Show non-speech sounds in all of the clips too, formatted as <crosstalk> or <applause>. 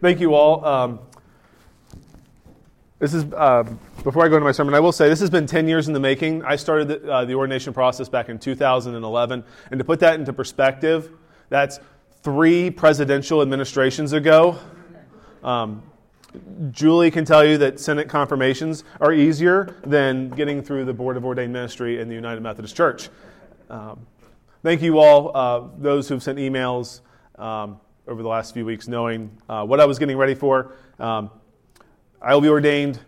Thank you all. Um, this is uh, before I go into my sermon. I will say this has been 10 years in the making. I started the, uh, the ordination process back in 2011, and to put that into perspective, that's three presidential administrations ago. Um, Julie can tell you that Senate confirmations are easier than getting through the Board of Ordained Ministry in the United Methodist Church. Um, thank you all, uh, those who've sent emails um, over the last few weeks, knowing uh, what I was getting ready for. Um, I will be ordained,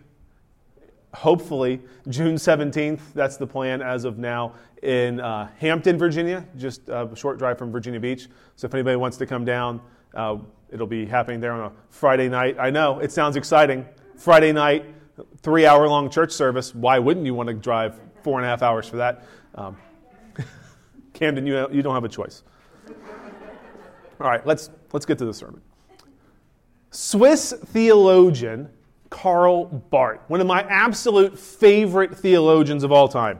hopefully, June 17th. That's the plan as of now in uh, Hampton, Virginia, just a short drive from Virginia Beach. So if anybody wants to come down, uh, it'll be happening there on a Friday night. I know it sounds exciting. Friday night, three hour long church service. Why wouldn't you want to drive four and a half hours for that? Um, <laughs> Camden, you, you don't have a choice. All right, let's, let's get to the sermon. Swiss theologian Karl Barth, one of my absolute favorite theologians of all time,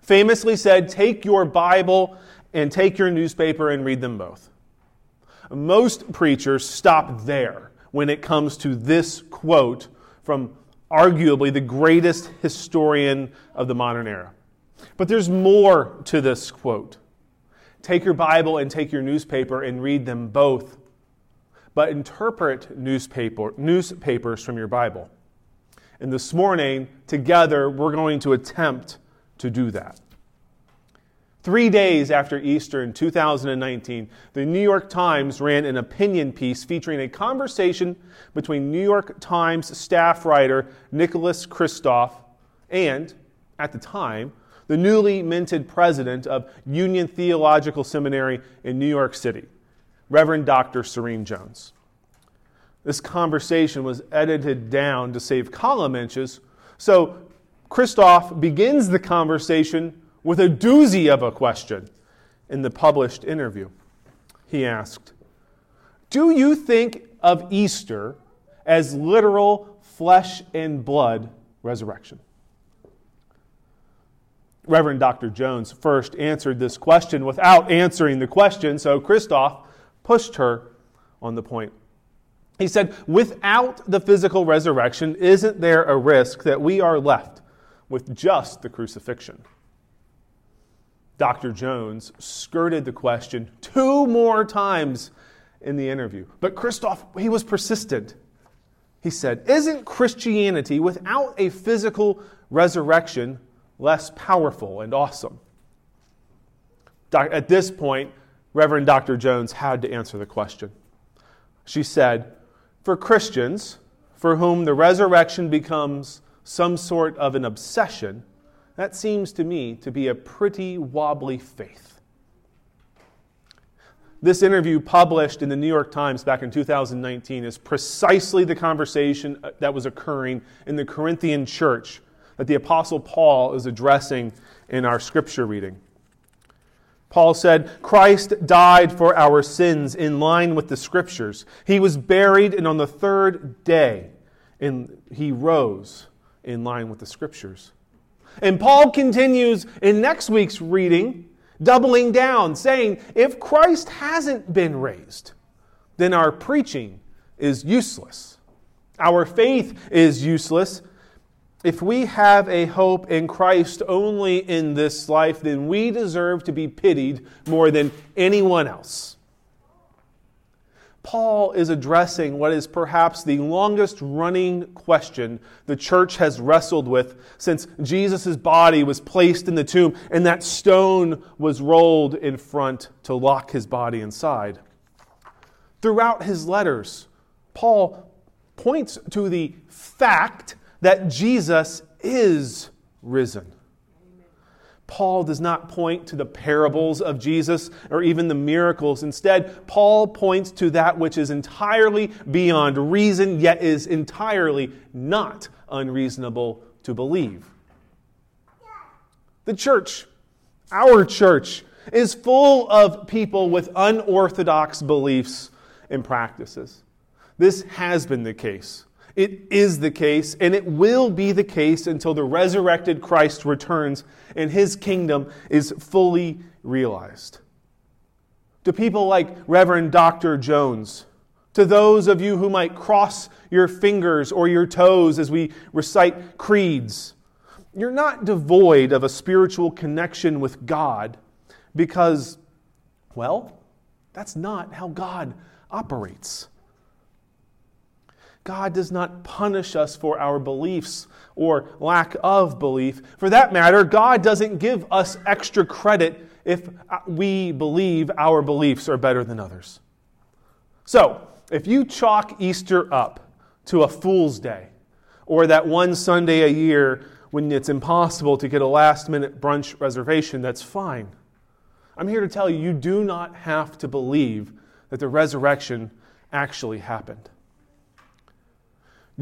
famously said, Take your Bible and take your newspaper and read them both. Most preachers stop there when it comes to this quote from arguably the greatest historian of the modern era. But there's more to this quote. Take your Bible and take your newspaper and read them both, but interpret newspaper, newspapers from your Bible. And this morning, together, we're going to attempt to do that. Three days after Easter in 2019, the New York Times ran an opinion piece featuring a conversation between New York Times staff writer Nicholas Kristof and, at the time, the newly minted president of Union Theological Seminary in New York City, Reverend Dr. Serene Jones. This conversation was edited down to save column inches, so Kristof begins the conversation with a doozy of a question in the published interview. He asked, Do you think of Easter as literal flesh and blood resurrection? Reverend Dr. Jones first answered this question without answering the question, so Kristof pushed her on the point. He said, Without the physical resurrection, isn't there a risk that we are left with just the crucifixion? Dr. Jones skirted the question two more times in the interview. But Kristof, he was persistent. He said, Isn't Christianity without a physical resurrection less powerful and awesome? At this point, Reverend Dr. Jones had to answer the question. She said, For Christians, for whom the resurrection becomes some sort of an obsession, that seems to me to be a pretty wobbly faith. This interview, published in the New York Times back in 2019, is precisely the conversation uh, that was occurring in the Corinthian church that the Apostle Paul is addressing in our scripture reading. Paul said, Christ died for our sins in line with the scriptures. He was buried, and on the third day, and he rose in line with the scriptures. And Paul continues in next week's reading, doubling down, saying, If Christ hasn't been raised, then our preaching is useless. Our faith is useless if we have a hope in Christ only in this life, then we deserve to be pitied more than anyone else. Paul is addressing what is perhaps the longest running question the church has wrestled with since Jesus' body was placed in the tomb and that stone was rolled in front to lock his body inside. Throughout his letters, Paul points to the fact that Jesus is risen. Paul does not point to the parables of Jesus or even the miracles. Instead, Paul points to that which is entirely beyond reason, yet is entirely not unreasonable to believe. The church, our church, is full of people with unorthodox beliefs and practices. This has been the case it is the case, and it will be the case until the resurrected Christ returns and his kingdom is fully realized. To people like Reverend Dr. Jones, To those of you who might cross your fingers or your toes as we recite creeds, you're not devoid of a spiritual connection with God because, well, that's not how God operates. God does not punish us for our beliefs or lack of belief. For that matter, God doesn't give us extra credit if uh, we believe our beliefs are better than others. So, if you chalk Easter up to a fool's day, or that one Sunday a year when it's impossible to get a last minute brunch reservation, that's fine. I'm here to tell you, you do not have to believe that the resurrection actually happened.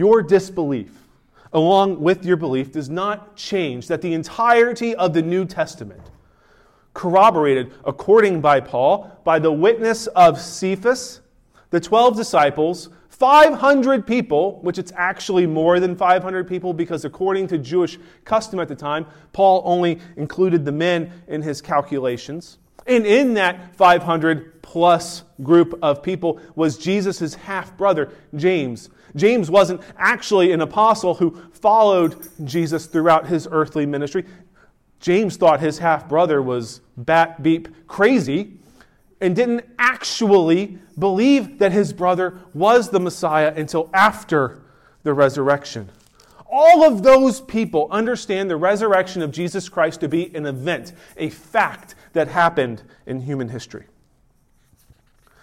Your disbelief, along with your belief, does not change that the entirety of the New Testament, corroborated according by Paul, by the witness of Cephas, the 12 disciples, 500 people, which it's actually more than 500 people because according to Jewish custom at the time, Paul only included the men in his calculations. And in that 500 plus group of people was Jesus' half brother, James. James wasn't actually an apostle who followed Jesus throughout his earthly ministry. James thought his half brother was bat beep crazy and didn't actually believe that his brother was the Messiah until after the resurrection. All of those people understand the resurrection of Jesus Christ to be an event, a fact that happened in human history.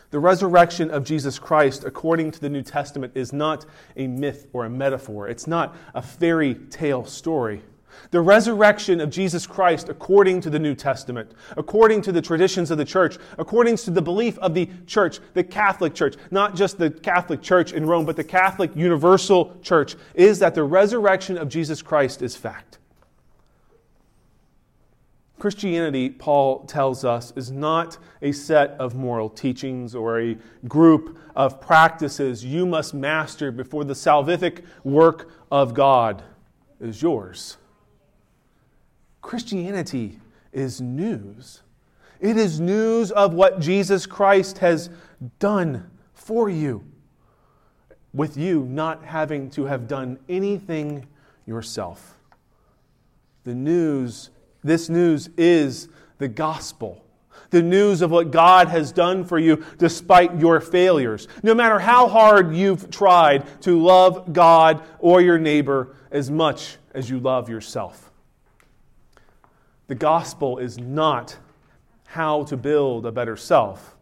The resurrection of Jesus Christ, according to the New Testament, is not a myth or a metaphor. It's not a fairy tale story. The resurrection of Jesus Christ, according to the New Testament, according to the traditions of the church, according to the belief of the church, the Catholic Church, not just the Catholic Church in Rome, but the Catholic Universal Church, is that the resurrection of Jesus Christ is fact. Christianity, Paul tells us, is not a set of moral teachings or a group of practices you must master before the salvific work of God is yours. Christianity is news. It is news of what Jesus Christ has done for you, with you not having to have done anything yourself. The news, this news is the gospel. The news of what God has done for you despite your failures. No matter how hard you've tried to love God or your neighbor as much as you love yourself. The gospel is not how to build a better self.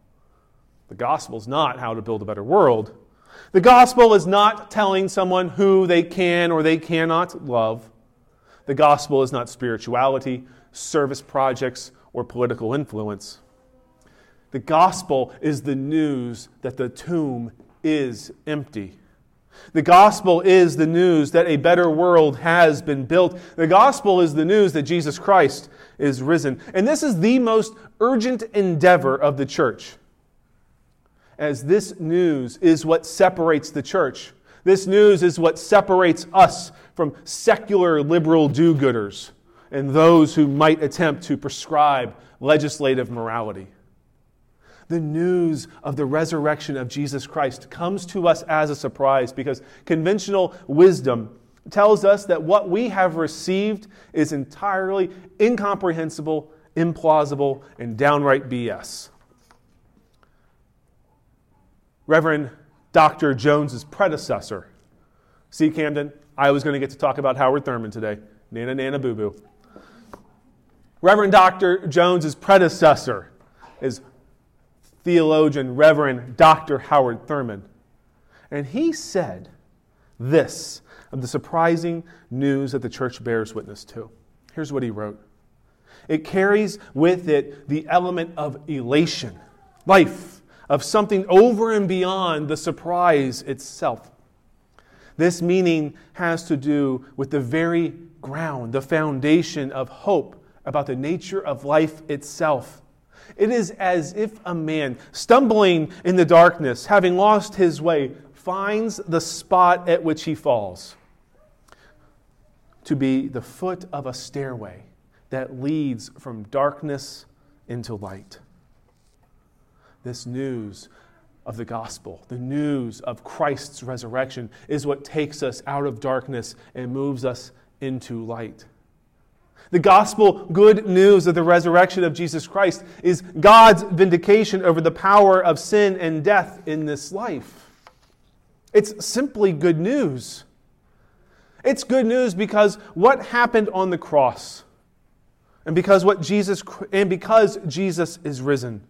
The gospel is not how to build a better world. The gospel is not telling someone who they can or they cannot love. The gospel is not spirituality, service projects, or political influence. The gospel is the news that the tomb is empty. The gospel is the news that a better world has been built. The gospel is the news that Jesus Christ is risen. And this is the most urgent endeavor of the church. As this news is what separates the church. This news is what separates us from secular liberal do gooders and those who might attempt to prescribe legislative morality the news of the resurrection of Jesus Christ comes to us as a surprise because conventional wisdom tells us that what we have received is entirely incomprehensible, implausible, and downright BS. Reverend Dr. Jones's predecessor, see Camden, I was going to get to talk about Howard Thurman today. Nana, nana, boo boo. Reverend Dr. Jones's predecessor is theologian, Reverend Dr. Howard Thurman. And he said this of the surprising news that the church bears witness to. Here's what he wrote It carries with it the element of elation, life, of something over and beyond the surprise itself. This meaning has to do with the very ground, the foundation of hope about the nature of life itself it is as if a man, stumbling in the darkness, having lost his way, finds the spot at which he falls to be the foot of a stairway that leads from darkness into light. This news of the gospel. The news of Christ's resurrection is what takes us out of darkness and moves us into light. The gospel good news of the resurrection of Jesus Christ is God's vindication over the power of sin and death in this life. It's simply good news. It's good news because what happened on the cross and because what Jesus and because Jesus is risen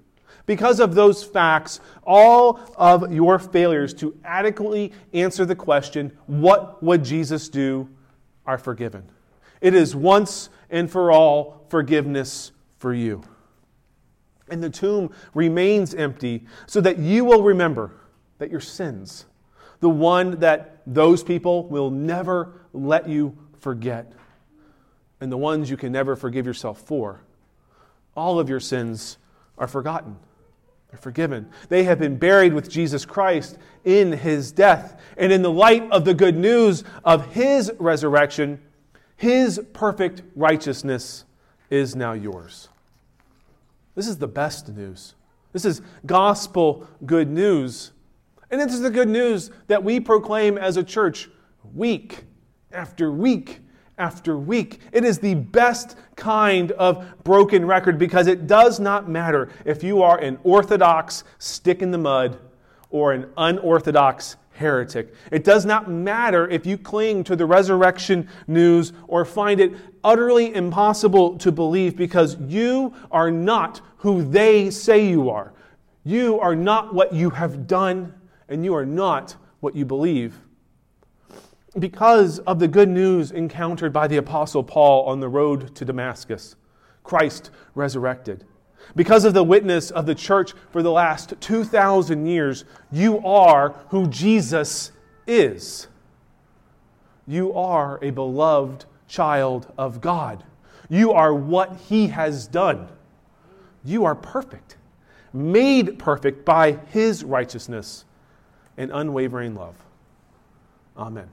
because of those facts, all of your failures to adequately answer the question, what would Jesus do, are forgiven. It is once and for all forgiveness for you. And the tomb remains empty so that you will remember that your sins, the one that those people will never let you forget, and the ones you can never forgive yourself for, all of your sins are forgotten. They're forgiven. They have been buried with Jesus Christ in his death. And in the light of the good news of his resurrection, his perfect righteousness is now yours. This is the best news. This is gospel good news. And this is the good news that we proclaim as a church week after week after week. It is the best kind of broken record because it does not matter if you are an orthodox stick in the mud or an unorthodox heretic. It does not matter if you cling to the resurrection news or find it utterly impossible to believe because you are not who they say you are. You are not what you have done, and you are not what you believe because of the good news encountered by the Apostle Paul on the road to Damascus, Christ resurrected. Because of the witness of the church for the last 2,000 years, you are who Jesus is. You are a beloved child of God. You are what He has done. You are perfect, made perfect by His righteousness and unwavering love. Amen.